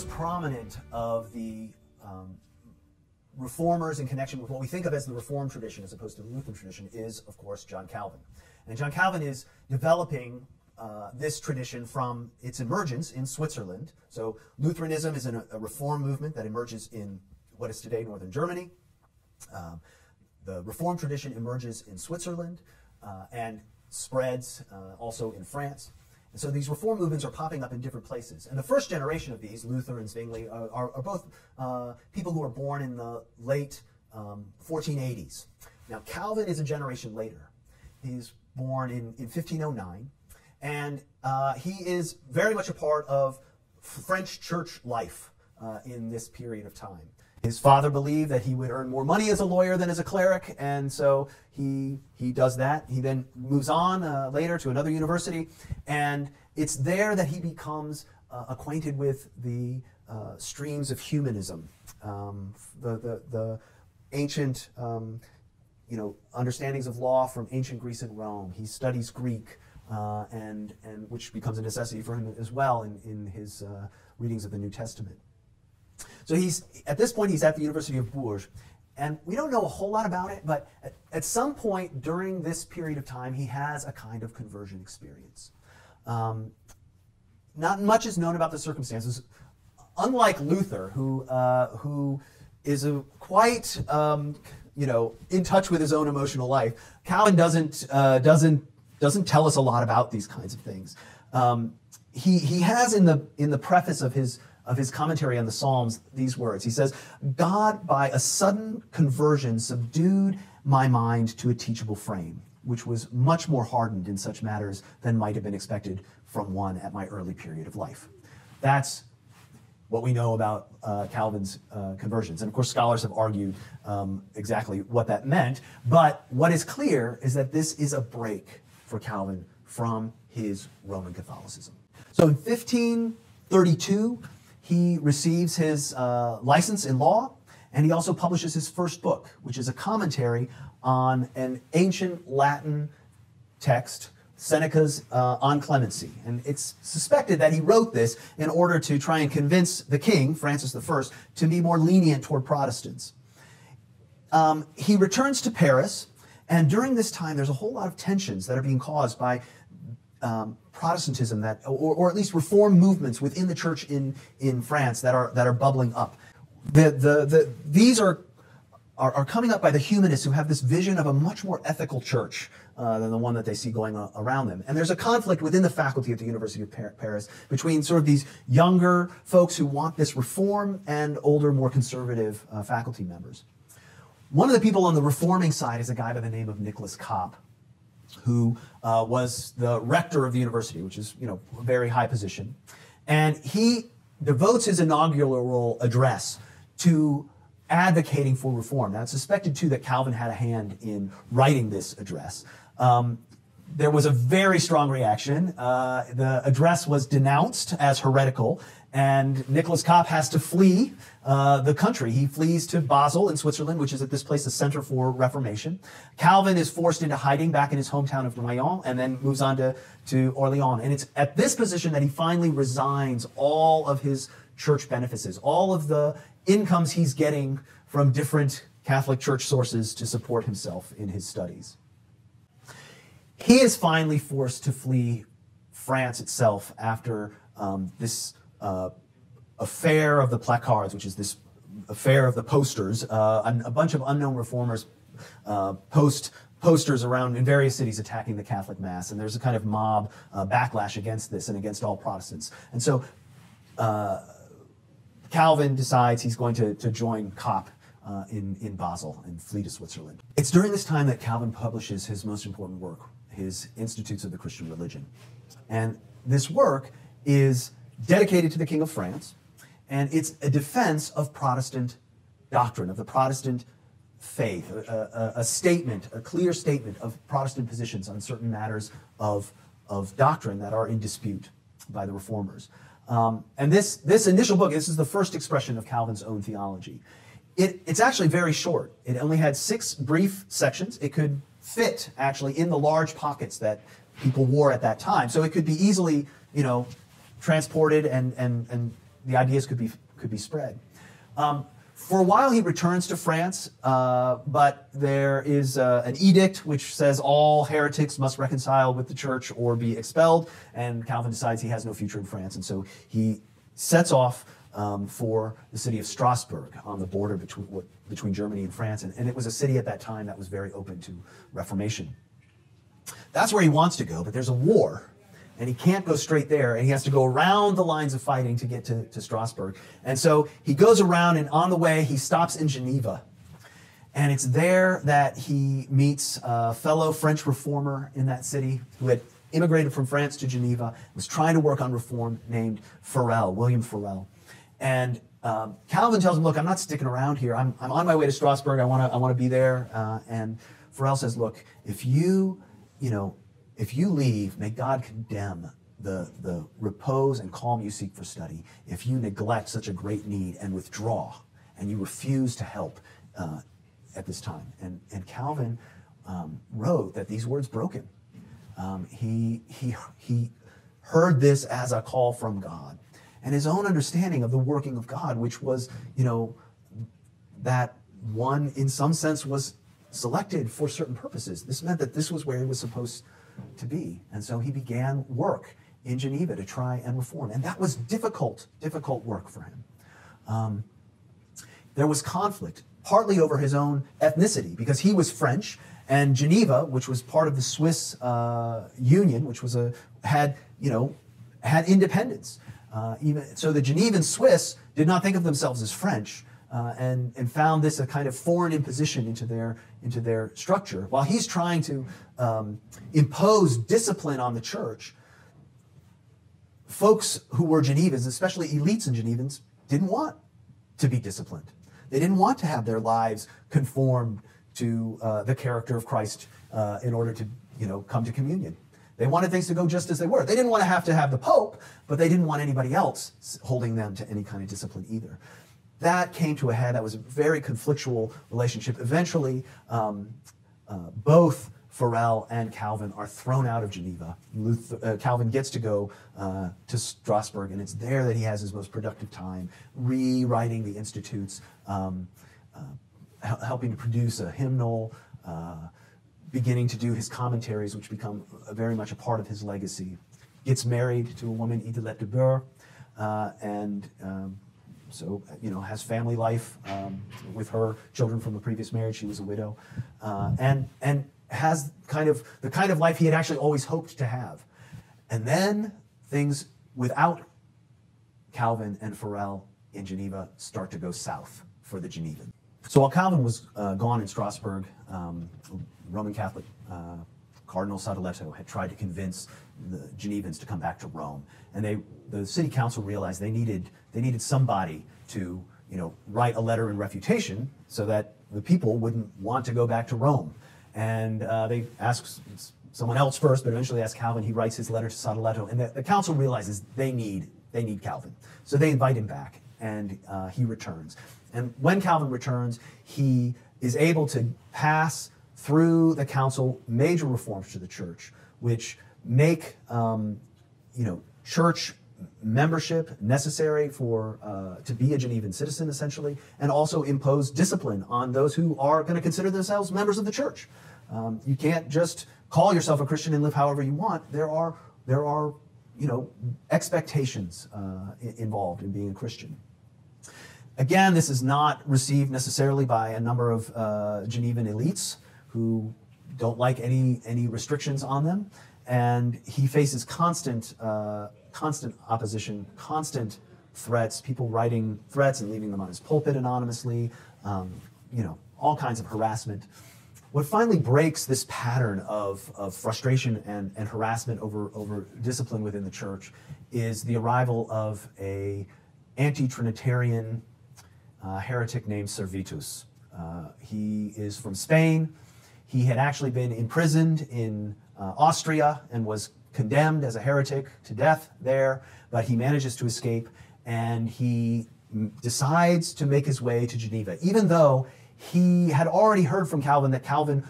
most prominent of the um, reformers in connection with what we think of as the Reformed tradition as opposed to the Lutheran tradition is, of course, John Calvin. And John Calvin is developing uh, this tradition from its emergence in Switzerland. So Lutheranism is an, a reform movement that emerges in what is today northern Germany. Um, the reform tradition emerges in Switzerland uh, and spreads uh, also in France. And so these reform movements are popping up in different places. And the first generation of these, Luther and Zwingli, are, are, are both uh, people who are born in the late um, 1480s. Now, Calvin is a generation later. He's born in, in 1509, and uh, he is very much a part of French church life uh, in this period of time. His father believed that he would earn more money as a lawyer than as a cleric, and so he he does that. He then moves on uh, later to another university, and it's there that he becomes uh, acquainted with the uh, streams of humanism, um, the, the, the ancient um, you know understandings of law from ancient Greece and Rome. He studies Greek, uh, and and which becomes a necessity for him as well in in his uh, readings of the New Testament. So he's at this point he's at the University of Bourges, and we don't know a whole lot about it, but at, at some point during this period of time, he has a kind of conversion experience. Um, not much is known about the circumstances. Unlike Luther, who uh, who is a quite um, you know in touch with his own emotional life, Calvin doesn't uh, doesn't doesn't tell us a lot about these kinds of things. Um, he he has in the in the preface of his of his commentary on the Psalms these words. He says, God, by a sudden conversion, subdued my mind to a teachable frame, which was much more hardened in such matters than might have been expected from one at my early period of life. That's what we know about uh, Calvin's uh, conversions. And of course, scholars have argued um, exactly what that meant. But what is clear is that this is a break for Calvin from his Roman Catholicism. So in 1532, he receives his uh, license in law, and he also publishes his first book, which is a commentary on an ancient Latin text, Seneca's uh, On Clemency. And it's suspected that he wrote this in order to try and convince the king, Francis I, to be more lenient toward Protestants. Um, he returns to Paris, and during this time, there's a whole lot of tensions that are being caused by um, Protestantism that, or, or, at least reform movements within the church in, in France that are, that are bubbling up. The, the, the, these are, are, are coming up by the humanists who have this vision of a much more ethical church uh, than the one that they see going around them. And there's a conflict within the faculty at the University of Paris between sort of these younger folks who want this reform and older, more conservative uh, faculty members. One of the people on the reforming side is a guy by the name of Nicholas Cop who uh, was the rector of the university, which is you know a very high position, and he devotes his inaugural address to advocating for reform. Now it's suspected too that Calvin had a hand in writing this address. Um, there was a very strong reaction. Uh, the address was denounced as heretical, and Nicholas Cop has to flee uh, the country. He flees to Basel in Switzerland, which is at this place a center for Reformation. Calvin is forced into hiding back in his hometown of Noyon and then moves on to, to Orleans. And it's at this position that he finally resigns all of his church benefices, all of the incomes he's getting from different Catholic church sources to support himself in his studies. He is finally forced to flee France itself after um, this uh, affair of the placards, which is this affair of the posters. Uh, a bunch of unknown reformers uh, post posters around in various cities attacking the Catholic Mass, and there's a kind of mob uh, backlash against this and against all Protestants. And so uh, Calvin decides he's going to, to join Cop uh, in, in Basel and flee to Switzerland. It's during this time that Calvin publishes his most important work, his Institutes of the Christian Religion. And this work is dedicated to the King of France, and it's a defense of Protestant doctrine, of the Protestant faith, a, a, a, statement, a clear statement of Protestant positions on certain matters of, of doctrine that are in dispute by the reformers. Um, and this, this initial book, this is the first expression of Calvin's own theology. It, it's actually very short. It only had six brief sections. It could fit actually in the large pockets that people wore at that time. So it could be easily, you know, transported and, and, and the ideas could be, could be spread. Um, for a while, he returns to France, uh, but there is uh, an edict which says all heretics must reconcile with the church or be expelled, and Calvin decides he has no future in France, and so he sets off um, for the city of Strasbourg on the border between, between Germany and France, and, and it was a city at that time that was very open to Reformation. That's where he wants to go, but there's a war and he can't go straight there, and he has to go around the lines of fighting to get to, to Strasbourg. And so he goes around, and on the way, he stops in Geneva. And it's there that he meets a fellow French reformer in that city who had immigrated from France to Geneva, was trying to work on reform, named Farel, William Farel. And um, Calvin tells him, Look, I'm not sticking around here. I'm, I'm on my way to Strasbourg. I want to I wanna be there. Uh, and Farel says, Look, if you, you know, if you leave, may God condemn the, the repose and calm you seek for study if you neglect such a great need and withdraw and you refuse to help uh, at this time. And, and Calvin um, wrote that these words broke him. Um, he, he, he heard this as a call from God. And his own understanding of the working of God, which was, you know, that one, in some sense, was selected for certain purposes. This meant that this was where he was supposed to be. And so he began work in Geneva to try and reform. And that was difficult, difficult work for him. Um, there was conflict, partly over his own ethnicity, because he was French, and Geneva, which was part of the Swiss uh, Union, which was a had you know had independence. Uh, even so, the Genevan Swiss did not think of themselves as French uh, and, and found this a kind of foreign imposition into their, into their structure. While he's trying to um, impose discipline on the church, folks who were Genevans, especially elites in Genevans, didn't want to be disciplined. They didn't want to have their lives conformed to uh, the character of Christ uh, in order to, you know, come to communion. They wanted things to go just as they were. They didn't want to have to have the Pope, but they didn't want anybody else holding them to any kind of discipline either that came to a head. That was a very conflictual relationship. Eventually, um, uh, both Farel and Calvin are thrown out of Geneva. Luther, uh, Calvin gets to go uh, to Strasbourg, and it's there that he has his most productive time, rewriting the institutes, um, uh, helping to produce a hymnal, uh, beginning to do his commentaries, which become very much a part of his legacy. Gets married to a woman, Idelette de Bure, uh, and um, so you know has family life um, with her children from a previous marriage. She was a widow, uh, and and has kind of the kind of life he had actually always hoped to have. And then things without Calvin and Farel in Geneva start to go south for the Genevan. So while Calvin was uh, gone in Strasbourg, um, Roman Catholic uh, Cardinal Sadoleto had tried to convince the Genevans to come back to Rome, and they, the city council realized they needed they needed somebody to you know write a letter in refutation so that the people wouldn't want to go back to Rome, and uh, they asked someone else first, but eventually asked Calvin. He writes his letter to Sadoleto, and the, the council realizes they need they need Calvin, so they invite him back, and uh, he returns. And when Calvin returns, he is able to pass through the council major reforms to the church, which make um, you know church membership necessary for uh, to be a Genevan citizen, essentially, and also impose discipline on those who are going to consider themselves members of the church. Um, you can't just call yourself a Christian and live however you want. There are there are you know expectations uh, involved in being a Christian. Again, this is not received necessarily by a number of uh, Genevan elites who don't like any any restrictions on them, and he faces constant uh, constant opposition, constant threats, people writing threats and leaving them on his pulpit anonymously, um, you know, all kinds of harassment. What finally breaks this pattern of, of frustration and, and harassment over, over discipline within the church is the arrival of a anti-Trinitarian uh, heretic named Servetus. Uh, he is from Spain. He had actually been imprisoned in uh, Austria and was condemned as a heretic to death there, but he manages to escape and he decides to make his way to Geneva, even though he had already heard from Calvin that Calvin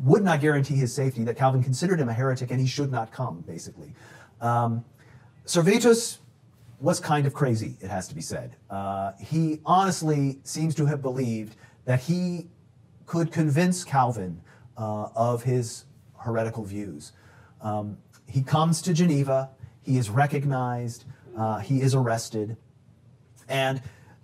would not guarantee his safety, that Calvin considered him a heretic and he should not come, basically. Um, Servetus was kind of crazy, it has to be said. Uh, he honestly seems to have believed that he could convince Calvin uh, of his heretical views. Um, he comes to Geneva, he is recognized, uh, he is arrested, and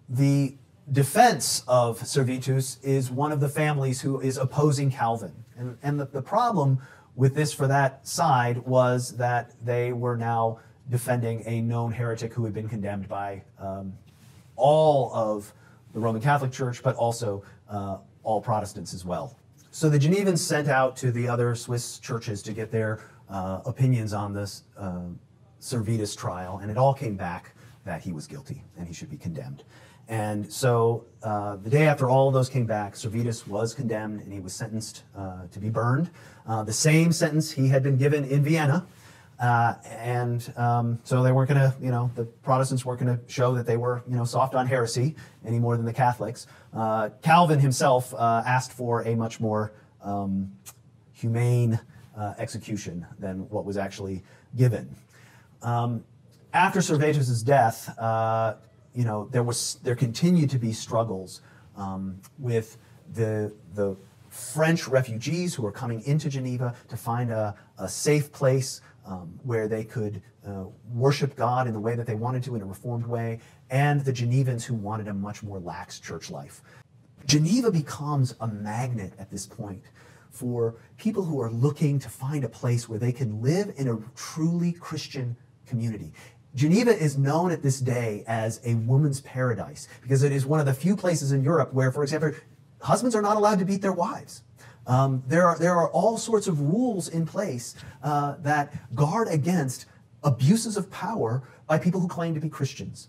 the defense of Servetus is one of the families who is opposing Calvin. And, and the, the problem with this for that side was that they were now defending a known heretic who had been condemned by um, all of the Roman Catholic Church, but also uh, all Protestants as well. So the Genevans sent out to the other Swiss churches to get their uh, opinions on this uh, Servetus trial, and it all came back that he was guilty and he should be condemned. And so uh, the day after all of those came back, Servetus was condemned and he was sentenced uh, to be burned. Uh, the same sentence he had been given in Vienna. Uh, and um, so they weren't going to, you know, the Protestants weren't going to show that they were, you know, soft on heresy any more than the Catholics. Uh, Calvin himself uh, asked for a much more um, humane execution than what was actually given. Um, after Servetus's death, you know, there was there continued to be struggles um, with the the French refugees who were coming into Geneva to find a, a safe place um, where they could uh, worship God in the way that they wanted to in a reformed way, and the Genevans who wanted a much more lax church life. Geneva becomes a magnet at this point for people who are looking to find a place where they can live in a truly Christian community. Geneva is known at this day as a woman's paradise because it is one of the few places in Europe where, for example, husbands are not allowed to beat their wives. Um, there, are, there are all sorts of rules in place uh, that guard against abuses of power by people who claim to be Christians.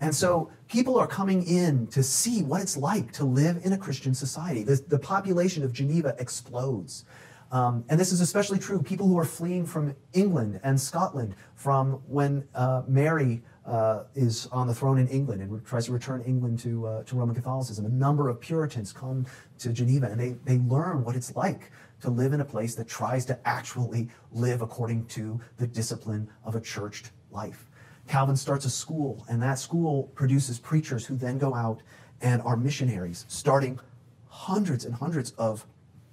And so people are coming in to see what it's like to live in a Christian society. The, the population of Geneva explodes. Um, and this is especially true, people who are fleeing from England and Scotland from when uh, Mary uh, is on the throne in England and tries to return England to, uh, to Roman Catholicism. A number of Puritans come to Geneva and they, they learn what it's like to live in a place that tries to actually live according to the discipline of a churched life. Calvin starts a school, and that school produces preachers who then go out and are missionaries, starting hundreds and hundreds of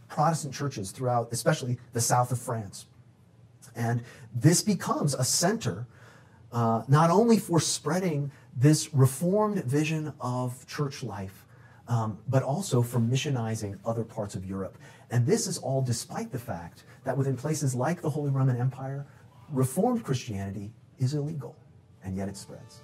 Protestant churches throughout, especially the south of France. And this becomes a center uh, not only for spreading this reformed vision of church life, um, but also for missionizing other parts of Europe. And this is all despite the fact that within places like the Holy Roman Empire, Reformed Christianity is illegal, and yet it spreads.